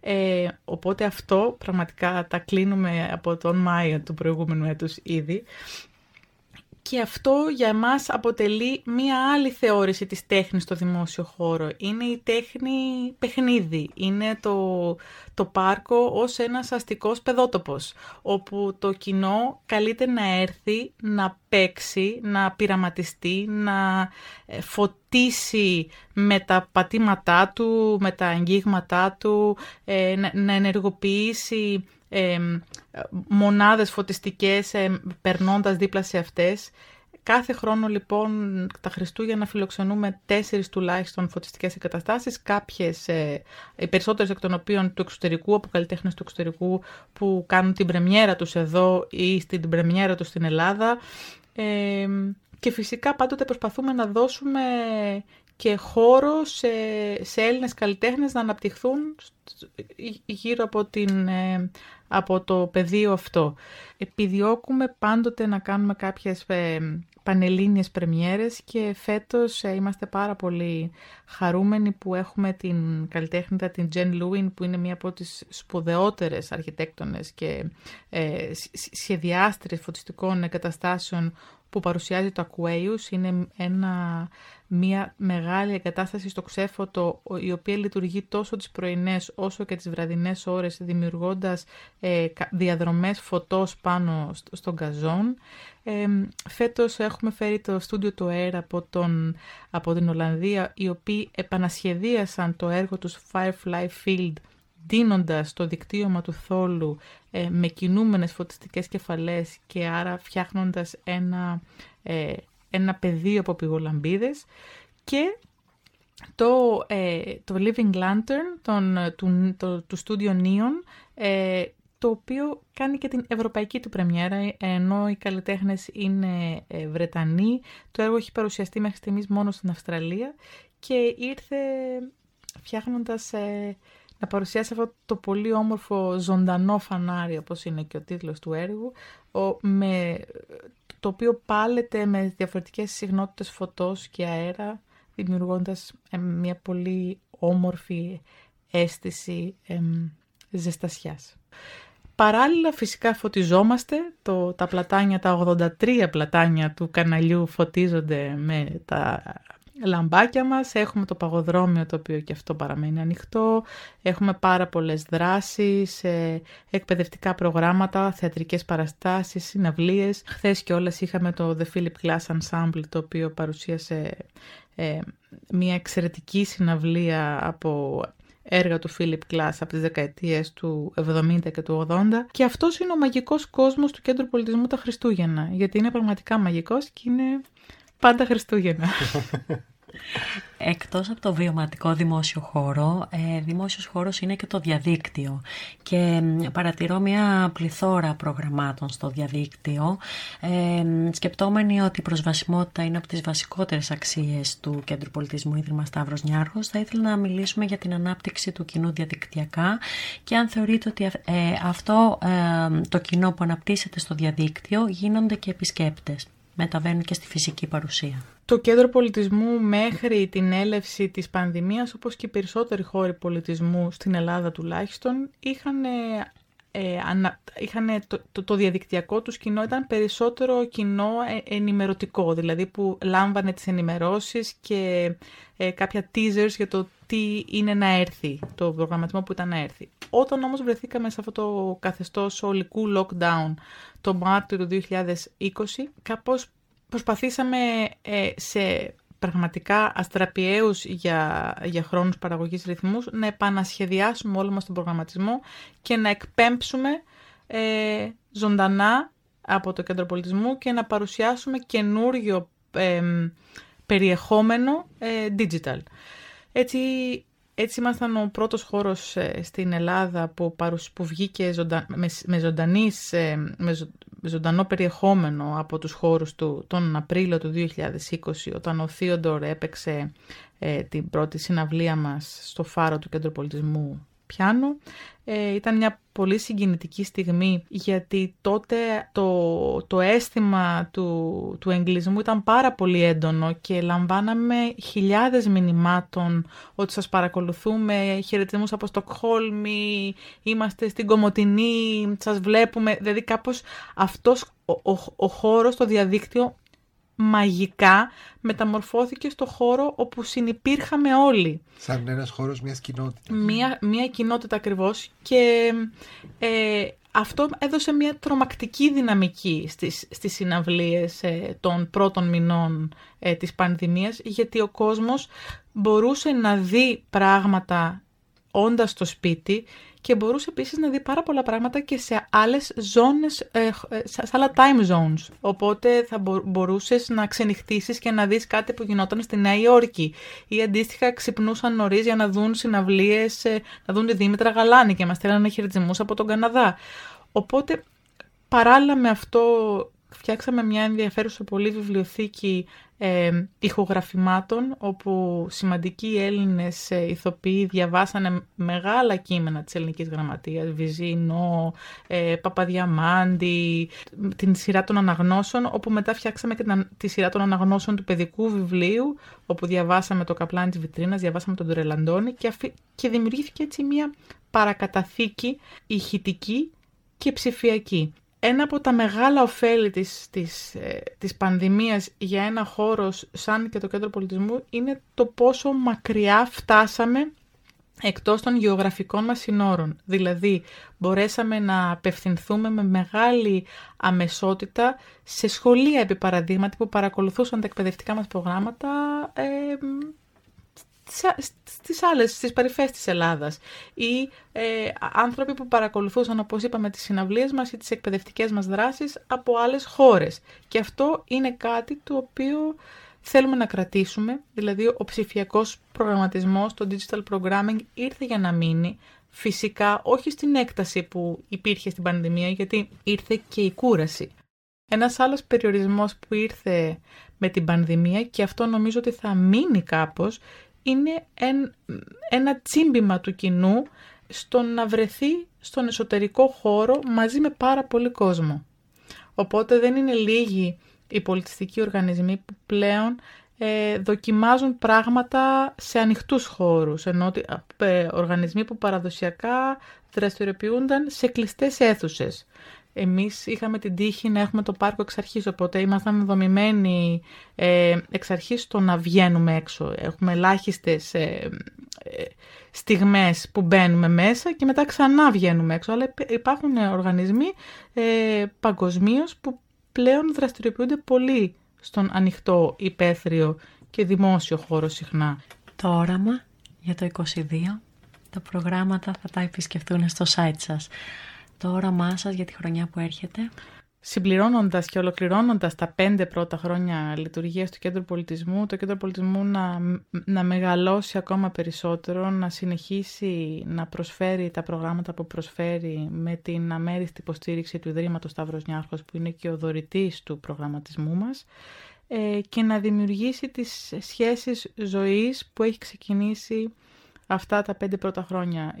Ε, οπότε αυτό πραγματικά τα κλείνουμε από τον Μάιο του προηγούμενου έτους ήδη και αυτό για εμάς αποτελεί μία άλλη θεώρηση της τέχνης στο δημόσιο χώρο. Είναι η τέχνη παιχνίδι, είναι το, το πάρκο ως ένας αστικός παιδότοπος, όπου το κοινό καλείται να έρθει, να παίξει, να πειραματιστεί, να ε, φωτίσει με τα πατήματά του, με τα αγγίγματά του, ε, να ενεργοποιήσει ε, μονάδες φωτιστικές ε, περνώντας δίπλα σε αυτές. Κάθε χρόνο λοιπόν τα Χριστούγεννα φιλοξενούμε τέσσερις τουλάχιστον φωτιστικές εγκαταστάσεις, κάποιες, ε, οι περισσότερες εκ των οποίων του εξωτερικού, από καλλιτέχνες του εξωτερικού που κάνουν την πρεμιέρα τους εδώ ή στην πρεμιέρα τους στην Ελλάδα. Ε, και φυσικά πάντοτε προσπαθούμε να δώσουμε και χώρο σε, σε Έλληνες καλλιτέχνες να αναπτυχθούν γύρω από την, ε, από το πεδίο αυτό. Επιδιώκουμε πάντοτε να κάνουμε κάποιες ε, πανελλήνιες πρεμιέρες και φέτος ε, είμαστε πάρα πολύ χαρούμενοι που έχουμε την καλλιτέχνητα την Jen Lewin που είναι μία από τις σπουδαιότερες αρχιτέκτονες και ε, σχεδιάστρες φωτιστικών εγκαταστάσεων που παρουσιάζει το Aquarius. Είναι ένα, μια μεγάλη εγκατάσταση στο ξέφωτο η οποία λειτουργεί τόσο τις πρωινές όσο και τις βραδινές ώρες δημιουργώντας ε, διαδρομές φωτός πάνω στον καζόν. Ε, φέτος έχουμε φέρει το στούντιο του Air από, τον, από την Ολλανδία οι οποίοι επανασχεδίασαν το έργο τους Firefly Field δίνοντας το δικτύωμα του θόλου ε, με κινούμενες φωτιστικές κεφαλές και άρα φτιάχνοντας ένα, ε, ένα πεδίο από πηγολαμπίδες και το, ε, το Living Lantern τον, του, το, του Studio Neon ε, το οποίο κάνει και την ευρωπαϊκή του πρεμιέρα, ενώ οι καλλιτέχνες είναι ε, Βρετανοί. Το έργο έχει παρουσιαστεί μέχρι στιγμής μόνο στην Αυστραλία και ήρθε φτιάχνοντας ε, να παρουσιάσει αυτό το πολύ όμορφο ζωντανό φανάρι, όπως είναι και ο τίτλος του έργου, με, το οποίο πάλεται με διαφορετικές συχνότητες φωτός και αέρα, δημιουργώντας μια πολύ όμορφη αίσθηση εμ, ζεστασιάς. Παράλληλα φυσικά φωτιζόμαστε, το, τα πλατάνια, τα 83 πλατάνια του καναλιού φωτίζονται με τα λαμπάκια μας, έχουμε το παγοδρόμιο το οποίο και αυτό παραμένει ανοιχτό, έχουμε πάρα πολλές δράσεις, ε, εκπαιδευτικά προγράμματα, θεατρικές παραστάσεις, συναυλίες. Χθες και όλες είχαμε το The Philip Glass Ensemble το οποίο παρουσίασε ε, μια εξαιρετική συναυλία από έργα του Philip Glass από τις δεκαετίες του 70 και του 80 και αυτός είναι ο μαγικός κόσμος του Κέντρου Πολιτισμού τα Χριστούγεννα γιατί είναι πραγματικά μαγικός και είναι πάντα Χριστούγεννα. Εκτός από το βιωματικό δημόσιο χώρο, ε, δημόσιος χώρος είναι και το διαδίκτυο και παρατηρώ μια πληθώρα προγραμμάτων στο διαδίκτυο ε, σκεπτόμενοι ότι η προσβασιμότητα είναι από τις βασικότερες αξίες του Κέντρου Πολιτισμού Ίδρυμα Σταύρος Νιάρχος θα ήθελα να μιλήσουμε για την ανάπτυξη του κοινού διαδικτυακά και αν θεωρείτε ότι ε, αυτό ε, το κοινό που αναπτύσσεται στο διαδίκτυο γίνονται και επισκέπτες μεταβαίνουν και στη φυσική παρουσία. Το κέντρο πολιτισμού μέχρι την έλευση της πανδημίας, όπως και οι περισσότεροι χώροι πολιτισμού στην Ελλάδα τουλάχιστον, είχαν, ε, είχαν το, το, διαδικτυακό τους κοινό ήταν περισσότερο κοινό ε, ενημερωτικό, δηλαδή που λάμβανε τις ενημερώσεις και ε, κάποια teasers για το τι είναι να έρθει, το προγραμματισμό που ήταν να έρθει. Όταν όμως βρεθήκαμε σε αυτό το καθεστώς ολικού lockdown το Μάρτιο του 2020, κάπως προσπαθήσαμε ε, σε πραγματικά αστραπιαίους για, για χρόνους παραγωγής ρυθμούς να επανασχεδιάσουμε όλο μας τον προγραμματισμό και να εκπέμψουμε ε, ζωντανά από το κέντρο πολιτισμού και να παρουσιάσουμε καινούριο ε, περιεχόμενο ε, digital. Έτσι, έτσι ήμασταν ο πρώτος χώρος στην Ελλάδα που, παρουσ... που βγήκε με, με, ζωντανής, με, ζωντανό περιεχόμενο από τους χώρους του τον Απρίλιο του 2020 όταν ο Θείοντορ έπαιξε ε, την πρώτη συναυλία μας στο φάρο του Κέντρου Πολιτισμού πιάνο. Ε, ήταν μια πολύ συγκινητική στιγμή γιατί τότε το, το αίσθημα του, του εγκλισμού ήταν πάρα πολύ έντονο και λαμβάναμε χιλιάδες μηνυμάτων ότι σας παρακολουθούμε, χαιρετισμούς από Στοκχόλμη, είμαστε στην Κομωτινή, σας βλέπουμε. Δηλαδή κάπως αυτός ο, ο, ο χώρος, το διαδίκτυο μαγικά μεταμορφώθηκε στο χώρο όπου συνυπήρχαμε όλοι. Σαν ένας χώρος μιας κοινότητας. Μια, μια κοινότητα ακριβώς και ε, αυτό έδωσε μια τρομακτική δυναμική στις, στις συναυλίες ε, των πρώτων μηνών ε, της πανδημίας γιατί ο κόσμος μπορούσε να δει πράγματα όντας στο σπίτι και μπορούσε επίσης να δει πάρα πολλά πράγματα και σε άλλες ζώνες, ε, ε, σε άλλα time zones. Οπότε θα μπορούσες να ξενυχτήσεις και να δεις κάτι που γινόταν στη Νέα Υόρκη. Ή αντίστοιχα ξυπνούσαν νωρίς για να δουν συναυλίες, ε, να δουν τη Δήμητρα Γαλάνη και μας στέλνανε χαιρετισμούς από τον Καναδά. Οπότε παράλληλα με αυτό φτιάξαμε μια ενδιαφέρουσα πολύ βιβλιοθήκη ε, ηχογραφημάτων όπου σημαντικοί Έλληνες ε, ηθοποιοί διαβάσανε μεγάλα κείμενα της ελληνικής γραμματείας, Βυζίνο, ε, Παπαδιαμάντη, την σειρά των αναγνώσεων, όπου μετά φτιάξαμε και τη σειρά των αναγνώσεων του παιδικού βιβλίου, όπου διαβάσαμε το καπλάνι της βιτρίνας, διαβάσαμε τον Τουρελαντώνη και, και δημιουργήθηκε έτσι μια παρακαταθήκη ηχητική και ψηφιακή. Ένα από τα μεγάλα ωφέλη της, της, ε, της πανδημίας για ένα χώρο σαν και το κέντρο πολιτισμού είναι το πόσο μακριά φτάσαμε εκτός των γεωγραφικών μας συνόρων. Δηλαδή, μπορέσαμε να απευθυνθούμε με μεγάλη αμεσότητα σε σχολεία, επί παραδείγματι, που παρακολουθούσαν τα εκπαιδευτικά μας προγράμματα ε, στις άλλες, στις παρυφές της Ελλάδας ή ε, άνθρωποι που παρακολουθούσαν, όπως είπαμε, τις συναυλίες μας ή τις εκπαιδευτικές μας δράσεις από άλλες χώρες. Και αυτό είναι κάτι το οποίο θέλουμε να κρατήσουμε, δηλαδή ο ψηφιακός προγραμματισμός, το digital programming ήρθε για να μείνει, φυσικά όχι στην έκταση που υπήρχε στην πανδημία, γιατί ήρθε και η κούραση. Ένας άλλος περιορισμός που ήρθε με την πανδημία και αυτό νομίζω ότι θα μείνει κάπως είναι ένα τσίμπημα του κοινού στο να βρεθεί στον εσωτερικό χώρο μαζί με πάρα πολύ κόσμο. Οπότε δεν είναι λίγοι οι πολιτιστικοί οργανισμοί που πλέον ε, δοκιμάζουν πράγματα σε ανοιχτούς χώρους, ενώ ε, οργανισμοί που παραδοσιακά δραστηριοποιούνταν σε κλειστές αίθουσες. Εμείς είχαμε την τύχη να έχουμε το πάρκο εξ αρχής, οπότε ήμασταν δομημένοι ε, εξ αρχής στο να βγαίνουμε έξω. Έχουμε ελάχιστες ε, ε, στιγμές που μπαίνουμε μέσα και μετά ξανά βγαίνουμε έξω. Αλλά υπάρχουν οργανισμοί ε, παγκοσμίως που πλέον δραστηριοποιούνται πολύ στον ανοιχτό υπαίθριο και δημόσιο χώρο συχνά. Το όραμα για το 22, τα προγράμματα θα τα επισκεφτούν στο site σας το όραμά σας για τη χρονιά που έρχεται. Συμπληρώνοντας και ολοκληρώνοντας τα πέντε πρώτα χρόνια λειτουργίας του Κέντρου Πολιτισμού, το Κέντρο Πολιτισμού να, να μεγαλώσει ακόμα περισσότερο, να συνεχίσει να προσφέρει τα προγράμματα που προσφέρει με την αμέριστη υποστήριξη του Ιδρύματος Σταύρος Νιάρχος, που είναι και ο δωρητής του προγραμματισμού μας, ε, και να δημιουργήσει τις σχέσεις ζωής που έχει ξεκινήσει αυτά τα πέντε πρώτα χρόνια.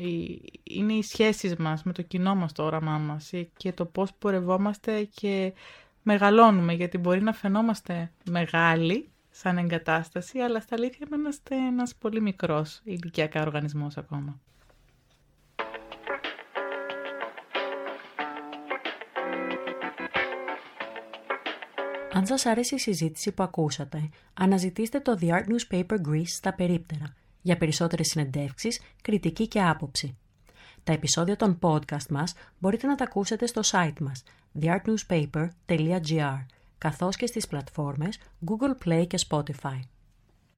Είναι οι σχέσεις μας με το κοινό μας, το όραμά μας και το πώς πορευόμαστε και μεγαλώνουμε, γιατί μπορεί να φαινόμαστε μεγάλοι σαν εγκατάσταση, αλλά στα αλήθεια είμαστε ένας πολύ μικρός ηλικιακά οργανισμός ακόμα. Αν σας αρέσει η συζήτηση που ακούσατε, αναζητήστε το The Art Newspaper Greece στα περίπτερα για περισσότερες συνεντεύξεις, κριτική και άποψη. Τα επεισόδια των podcast μας μπορείτε να τα ακούσετε στο site μας theartnewspaper.gr καθώς και στις πλατφόρμες Google Play και Spotify.